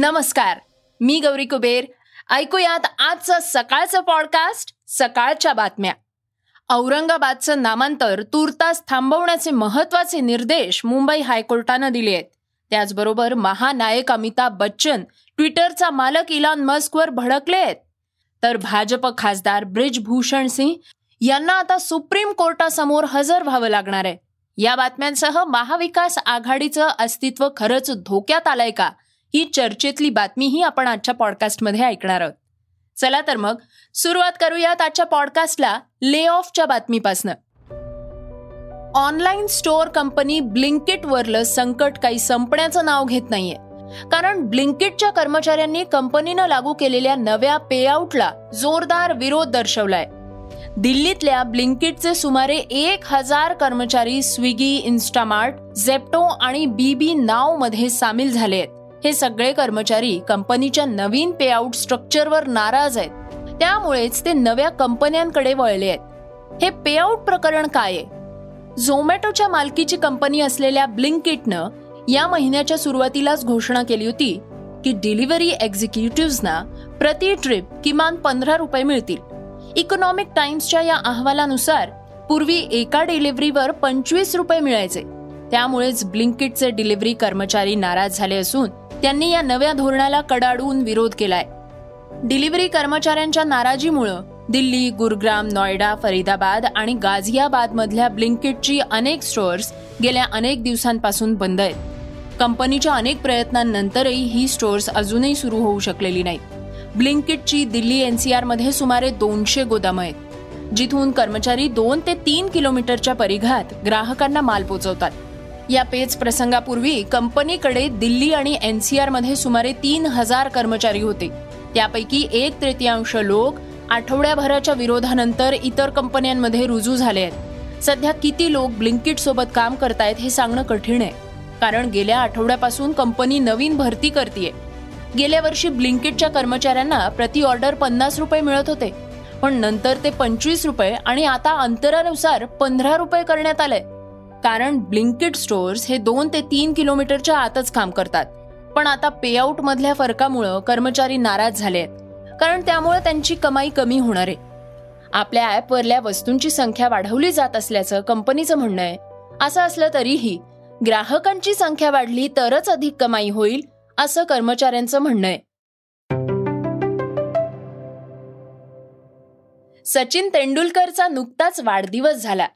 नमस्कार मी गौरी कुबेर. ऐकूयात आजचं सकाळचं पॉडकास्ट सकाळच्या बातम्या. औरंगाबादचं नामांतर तूर्तास थांबवण्याचे महत्त्वाचे निर्देश मुंबई हायकोर्टानं दिले आहेत त्याचबरोबर महानायक अमिताभ बच्चन ट्विटरचा मालक इलॉन मस्कवर भडकले आहेत तर भाजप खासदार ब्रिजभूषण सिंह यांना आता सुप्रीम कोर्टासमोर हजर व्हावं लागणार आहे. या बातम्यांसह महाविकास आघाडीचं अस्तित्व खरंच धोक्यात आलंय का? ही चर्चेतली बातमीही आपण आजच्या पॉडकास्टमध्ये ऐकणार आहोत. चला तर मग सुरुवात करूयात आजच्या पॉडकास्टला ले ऑफच्या बातमीपासनं. ऑनलाईन स्टोअर कंपनी ब्लिंकिट वरलं संकट काही संपण्याचं नाव घेत नाहीये. कारण ब्लिंकिटच्या कर्मचाऱ्यांनी कंपनीनं लागू केलेल्या नव्या पेआउटला जोरदार विरोध दर्शवलाय. दिल्लीतल्या ब्लिंकिटचे सुमारे एक हजार कर्मचारी स्विगी इन्स्टामार्ट झेप्टो आणि बीबी नावमध्ये सामील झाले आहेत. हे सगळे कर्मचारी कंपनीच्या नवीन पेआउट स्ट्रक्चरवर नाराज आहेत. त्यामुळेच ते नव्या कंपन्यांकडे वळले आहेत. हे पेआउट प्रकरण काय आहे? झोमॅटोच्या मालकीची कंपनी असलेल्या ब्लिंकिटनं या महिन्याच्या सुरुवातीलाच घोषणा केली होती की डिलिव्हरी एक्झिक्युटिव्हना प्रति ट्रिप किमान पंधरा रुपये मिळतील. इकॉनॉमिक टाइम्सच्या या अहवालानुसार पूर्वी एका डिलिव्हरीवर पंचवीस रुपये मिळायचे. त्यामुळेच ब्लिंकिटचे डिलिव्हरी कर्मचारी नाराज झाले असून त्यांनी या नव्या धोरणाला कडाडून विरोध केलाय. डिलिव्हरी कर्मचाऱ्यांच्या नाराजीमुळं दिल्ली गुरुग्राम नॉयडा फरीदाबाद आणि गाझियाबाद मधल्या ब्लिंकिटची अनेक स्टोअर्स गेल्या अनेक दिवसांपासून बंद आहेत. कंपनीच्या अनेक प्रयत्नांनंतरही ही स्टोअर्स अजूनही सुरू होऊ शकलेली नाहीत. ब्लिंकिटची दिल्ली एनसीआरमध्ये सुमारे दोनशे गोदामं आहेत जिथून कर्मचारी दोन ते तीन किलोमीटरच्या परिघात ग्राहकांना माल पोचवतात. या पेच प्रसंगापूर्वी कंपनीकडे दिल्ली आणि एन सी आरमध्ये सुमारे तीन हजार कर्मचारी होते. त्यापैकी एक तृतीयांश लोक आठवड्याभराच्या विरोधानंतर इतर कंपन्यांमध्ये रुजू झाले आहेत. सध्या किती लोक ब्लिंकिट सोबत काम करतायत हे सांगणं कठीण आहे. कारण गेल्या आठवड्यापासून कंपनी नवीन भरती करतीये. गेल्या वर्षी ब्लिंकिटच्या कर्मचाऱ्यांना प्रति ऑर्डर पन्नास रुपये मिळत होते. पण नंतर ते पंचवीस रुपये आणि आता अंतरानुसार पंधरा रुपये करण्यात आलंय कारण ब्लिंकिट स्टोअर्स हे दोन ते तीन किलोमीटरच्या आतच काम करतात. पण आता पेआउट मधल्या फरकामुळं कर्मचारी नाराज झाले आहेत. कारण त्यामुळे त्यांची कमाई कमी होणार आहे. आपल्या ऍपवरल्या वस्तूंची संख्या वाढवली जात असल्याचं कंपनीचं म्हणणं आहे. असं असलं तरीही ग्राहकांची संख्या वाढली तरच अधिक कमाई होईल असं कर्मचाऱ्यांचं म्हणणं आहे. सचिन तेंडुलकरचा नुकताच वाढदिवस झाला.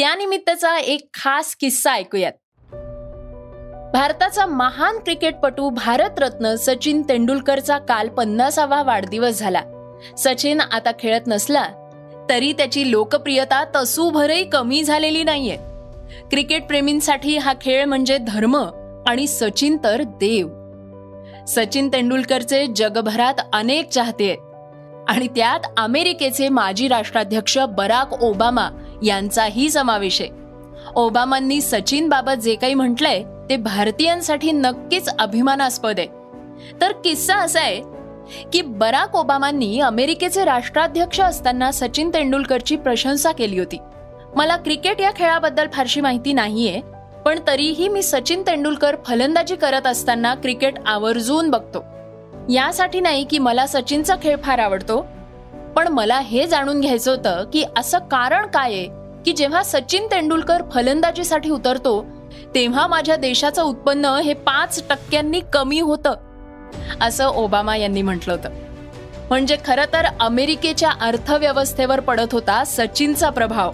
त्यानिमित्तचा एक खास किस्सा ऐकूयात. भारताचा महान क्रिकेटपटू भारतरत्न सचिन तेंडुलकरचा काल पन्नासावा वाढदिवस झाला. सचिन आता खेळत नसला तरी त्याची लोकप्रियता तसूभरही कमी झालेली नाहीये. क्रिकेटप्रेमींसाठी हा खेळ म्हणजे धर्म आणि सचिन तर देव. सचिन तेंडुलकरचे जगभरात अनेक चाहते आहेत. आणि त्यात अमेरिकेचे माजी राष्ट्राध्यक्ष बराक ओबामा यांचाही समावेश आहे. ओबामांनी सचिन बाबत जे काही म्हटलंय ते भारतीयांसाठी नक्कीच अभिमानास्पद आहे. तर किस्सा असा आहे की बराक ओबामांनी अमेरिकेचे राष्ट्राध्यक्ष असताना सचिन तेंडुलकरची प्रशंसा केली होती. मला क्रिकेट या खेळाबद्दल फारशी माहिती नाहीये पण तरीही मी सचिन तेंडुलकर फलंदाजी करत असताना क्रिकेट आवर्जून बघतो. यासाठी नाही की मला सचिनचा खेळ फार आवडतो पण मला हे जाणून घ्यायचं होतं की असं कारण काय आहे की जेव्हा सचिन तेंडुलकर फलंदाजीसाठी उतरतो तेव्हा माझ्या देशाचं उत्पन्न हे पाच टक्क्यांनी कमी होतं असं ओबामा यांनी म्हटलं होतं. म्हणजे खरं तर अमेरिकेच्या अर्थव्यवस्थेवर पडत होता सचिनचा प्रभाव.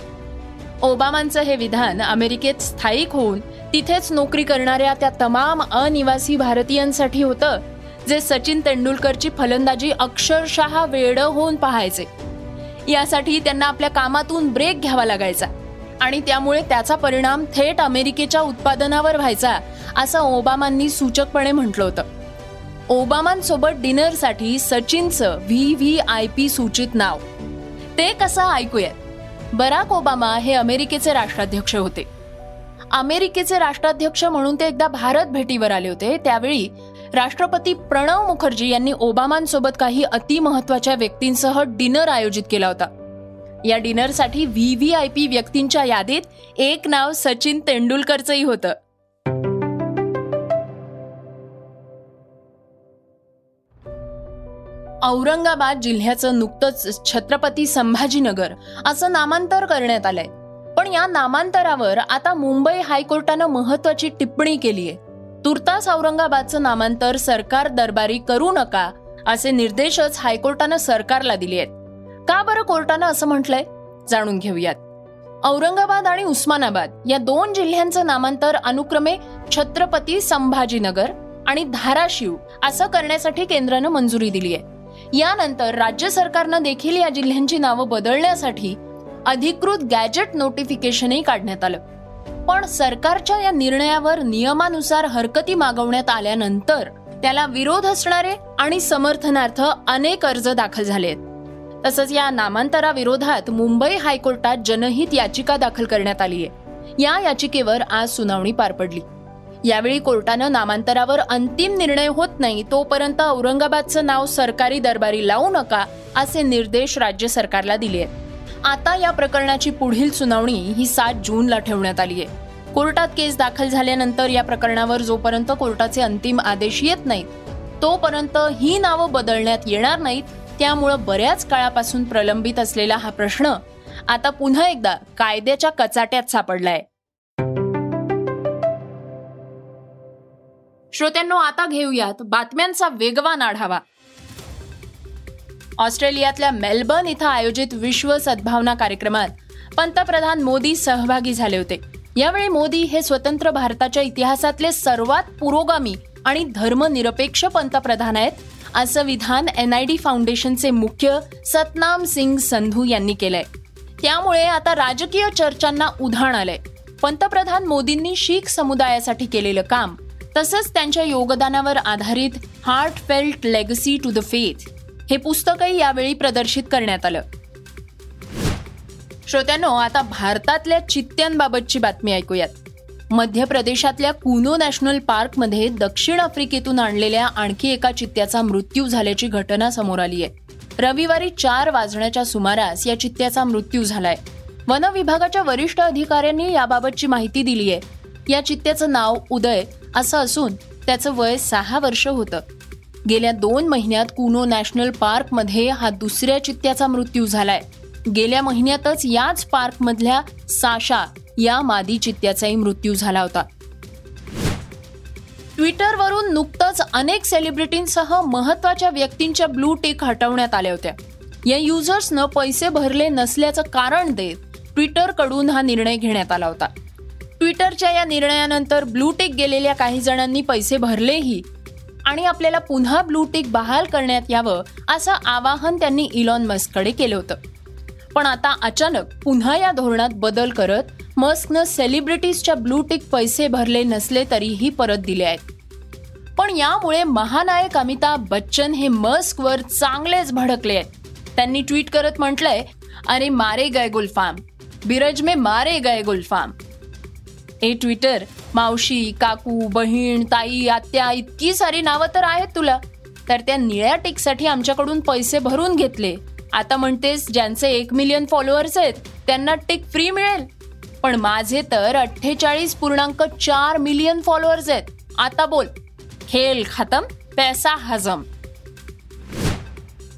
ओबामांचं हे विधान अमेरिकेत स्थायिक होऊन तिथेच नोकरी करणाऱ्या त्या तमाम अनिवासी भारतीयांसाठी होतं जे सचिन तेंडुलकरची फलंदाजी अक्षरशः वेड होऊन पाहायचे. यासाठी त्यांना आपल्या कामातून ब्रेक घ्यावा लागायचा आणि त्यामुळे त्याचा परिणाम थेट अमेरिकेच्या उत्पादनावर व्हायचा असं ओबामांनी सूचकपणे म्हटलं होतं. ओबामांसोबत डिनरसाठी सचिनचं व्ही व्ही आय पी सूचित नाव. ते कसं ऐकूयात? बराक ओबामा हे अमेरिकेचे राष्ट्राध्यक्ष होते. अमेरिकेचे राष्ट्राध्यक्ष म्हणून ते एकदा भारत भेटीवर आले होते त्यावेळी राष्ट्रपती प्रणव मुखर्जी यांनी ओबामांसोबत काही अतिमहत्वाच्या व्यक्तींसह डिनर आयोजित केला होता. या डिनरसाठी व्ही व्ही आय पी व्यक्तींच्या यादीत एक नाव सचिन तेंडुलकरचंही होतं. औरंगाबाद जिल्ह्याचं नुकतंच छत्रपती संभाजीनगर असं नामांतर करण्यात आलंय. पण या नामांतरावर आता मुंबई हायकोर्टानं महत्वाची टिप्पणी केली आहे तुर्तास औरंगाबादचं नामांतर सरकार दरबारी करू नका असे निर्देशच हायकोर्टानं सरकारला दिले आहेत. का बरं कोर्टानं असं म्हटलंय? जाणून घेऊयात. औरंगाबाद आणि उस्मानाबाद या दोन जिल्ह्यांचं नामांतर अनुक्रमे छत्रपती संभाजीनगर आणि धाराशिव असं करण्यासाठी केंद्रानं मंजुरी दिली आहे. यानंतर राज्य सरकारनं देखील या जिल्ह्यांची नावं बदलण्यासाठी अधिकृत गॅजेट नोटिफिकेशनही काढण्यात आलं. पण सरकारच्या या निर्णयावर नियमानुसार हरकती मागवण्यात आल्यानंतर त्याला विरोध असणारे आणि समर्थनार्थ अनेक अर्ज दाखल झाले आहेत तसंच या नामांतराविरोधात मुंबई हायकोर्टात जनहित याचिका दाखल करण्यात आली आहे. या याचिकेवर आज सुनावणी पार पडली. यावेळी कोर्टानं नामांतरावर अंतिम निर्णय होत नाही तोपर्यंत औरंगाबादचं नाव सरकारी दरबारी लावू नका असे निर्देश राज्य सरकारला दिले आहेत. आता या प्रकरणाची पुढील सुनावणी ही सात जूनला ठेवण्यात आली आहे. कोर्टात केस दाखल झाल्यानंतर या प्रकरणावर जोपर्यंत कोर्टाचे अंतिम आदेश येत नाहीत तोपर्यंत ही नावं बदलण्यात येणार नाहीत त्यामुळं बऱ्याच काळापासून प्रलंबित असलेला हा प्रश्न आता पुन्हा एकदा कायद्याच्या कचाट्यात सापडलाय. श्रोत्यांनो आता घेऊयात बातम्यांचा वेगवान आढावा. ऑस्ट्रेलियातल्या मेलबर्न इथं आयोजित विश्व सद्भावना कार्यक्रमात पंतप्रधान मोदी सहभागी झाले होते. यावेळी मोदी हे स्वतंत्र भारताच्या इतिहासातले सर्वात पुरोगामी आणि धर्मनिरपेक्ष पंतप्रधान आहेत असं विधान एनआयडी फाउंडेशनचे मुख्य सतनाम सिंग संधू यांनी केलंय. त्यामुळे आता राजकीय चर्चांना उधाण आलंय. पंतप्रधान मोदींनी शीख समुदायासाठी केलेलं काम तसंच त्यांच्या योगदानावर आधारित heartfelt legacy to the faith हे पुस्तकही यावेळी प्रदर्शित करण्यात आलं. श्रोत्यांनो आता भारतातल्या चित्त्यांबाबतची बातमी ऐकूयात. मध्य प्रदेशातल्या कुनो नॅशनल पार्कमध्ये दक्षिण आफ्रिकेतून आणलेल्या आणखी एका चित्त्याचा मृत्यू झाल्याची घटना समोर आली आहे. रविवारी चार वाजण्याच्या सुमारास या चित्त्याचा मृत्यू झालाय. वन विभागाच्या वरिष्ठ अधिकाऱ्यांनी याबाबतची माहिती दिली आहे या चित्त्याचं नाव उदय असं असून त्याचं वय सहा वर्ष होतं. गेल्या दोन महिन्यात कुनो नॅशनल पार्कमध्ये हा दुसऱ्या चित्त्याचा मृत्यू झालाय. गेल्या महिन्यातच याच पार्कमधल्या साशा या मादी चित्त्याचाही मृत्यू झाला होता. ट्विटरवरून नुकतंच अनेक सेलिब्रिटींसह महत्त्वाच्या व्यक्तींच्या ब्लू टिक हटवण्यात आल्या होत्या. या युजर्सनं पैसे भरले नसल्याचं कारण देत ट्विटरकडून हा निर्णय घेण्यात आला होता. ट्विटरच्या या निर्णयानंतर ब्लू टिक गेलेल्या काही जणांनी पैसे भरलेही आणि आपल्याला पुन्हा ब्लूटिक बहाल करण्यात यावं असं आवाहन त्यांनी इलॉन मस्ककडे केलं होतं. पण आता अचानक पुन्हा या धोरणात बदल करत मस्कनं सेलिब्रिटीजच्या ब्लूटिक पैसे भरले नसले तरीही परत दिले आहेत. पण यामुळे महानायक अमिताभ बच्चन हे मस्कवर चांगलेच भडकले आहेत. त्यांनी ट्विट करत म्हटलंय अरे मारे गए गुलफाम. बिरज मे मारे गए गुलफाम. ए ट्विटर मावशी काकू बहीण ताई आत्या इतकी सारी नावं तर आहेत तुला. तर त्या निळ्या टिकसाठी आमच्याकडून पैसे भरून घेतले. आता म्हणतेस ज्यांचे एक मिलियन फॉलोअर्स आहेत त्यांना टिक फ्री मिळेल. पण माझे तर अठ्ठेचाळीस पूर्णांक चार मिलियन फॉलोअर्स आहेत. आता बोल. खेळ खतम पैसा हजम.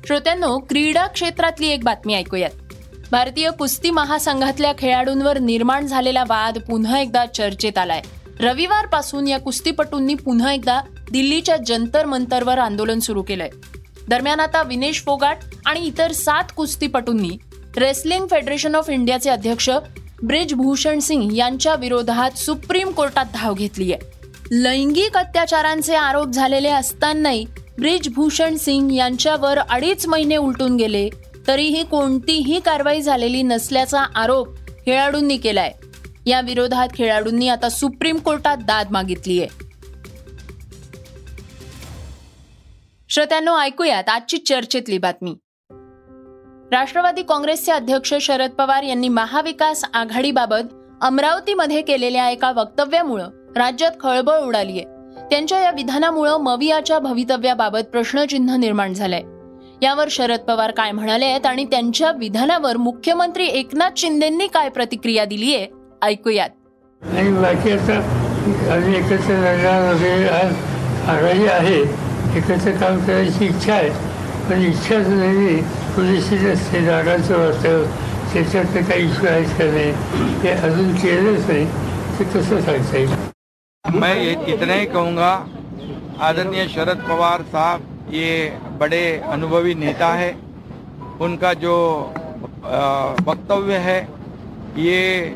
श्रोत्यांनो क्रीडा क्षेत्रातली एक बातमी ऐकूयात. भारतीय कुस्ती महासंघातल्या खेळाडूंवर निर्माण झालेला वाद पुन्हा एकदा चर्चेत आलाय. रविवारपासून या कुस्तीपटूंनी पुन्हा एकदा दिल्लीच्या जंतर मंतरवर आंदोलन सुरू केलंय. दरम्यान आता विनेश फोगाट आणि इतर सात कुस्तीपटूंनी रेसलिंग फेडरेशन ऑफ इंडियाचे अध्यक्ष ब्रिजभूषण सिंग यांच्या विरोधात सुप्रीम कोर्टात धाव घेतली आहे लैंगिक अत्याचारांचे आरोप झालेले असतानाही ब्रिजभूषण सिंग यांच्यावर अडीच महिने उलटून गेले तरीही कोणतीही कारवाई झालेली नसल्याचा आरोप खेळाडूंनी केलाय. या विरोधात खेळाडूंनी आता सुप्रीम कोर्टात दाद मागितलीय. श्रोत्यांनो ऐकूयात आजची चर्चेतली बातमी. राष्ट्रवादी काँग्रेसचे अध्यक्ष शरद पवार यांनी महाविकास आघाडीबाबत अमरावतीमध्ये केलेल्या एका वक्तव्यामुळं राज्यात खळबळ उडालीय. त्यांच्या या विधानामुळं मवियाच्या भवितव्याबाबत प्रश्नचिन्ह निर्माण झालंय. यावर शरद पवार काय म्हणाले आहेत आणि त्यांच्या विधानावर मुख्यमंत्री एकनाथ शिंदेंनी काय प्रतिक्रिया दिली आहे ऐकूयात आणि बाकी आता आम्ही एकत्र लढणार वगैरे आज आघाडी आहे एकत्र काम करायची इच्छा आहे पण इच्छाच नाही जागांचं त्याच्यात काही इश्यू आहेत का नाही हे अजून केलंच नाही ते कसं सांगता येईल मैं ये इतना ही कहूँगा आदरणीय शरद पवार साहब ये बड़े अनुभवी नेता है। उनका जो वक्तव्य है ये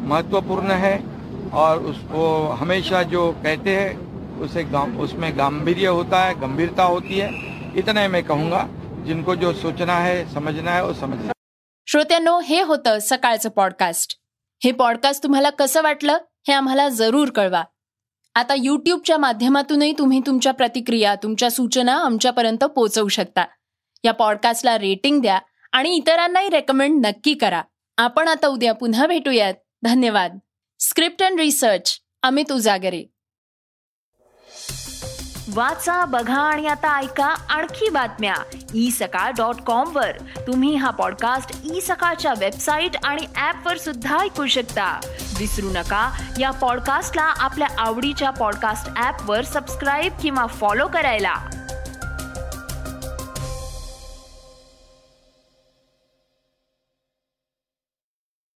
महत्त्वपूर्ण है और उसको हमेशा जो कहते हैं उसे गाम उसमें गांधीर्य होता है गंभीरता होती है। इतना ही मैं कहूँगा जिनको जो सोचना है समझना है वो समझ श्रोत्यांनो हे होतं सकाळचं पॉडकास्ट हे पॉडकास्ट तुम्हाला कसं वाटलं हे आम्हाला जरूर कळवा. आता यूट्यूबच्या माध्यमातूनही तुम्ही तुमच्या प्रतिक्रिया तुमच्या सूचना आमच्यापर्यंत पोहोचवू शकता. या पॉडकास्टला रेटिंग द्या आणि इतरांनाही रेकमेंड नक्की करा. आपण आता उद्या पुन्हा भेटूयात. धन्यवाद. Script and research Amit Ujagare. वाचा बघा आणि आता ऐका आणखी बातम्या. ई सकाळ डॉट कॉम वर. तुम्ही हा पॉडकास्ट ई सकाळच्या वेबसाईट आणि ऍप वर सुद्धा ऐकू शकता. विसरू नका या पॉडकास्टला आपल्या आवडीच्या पॉडकास्ट ऍप वर सबस्क्राईब किंवा फॉलो करायला.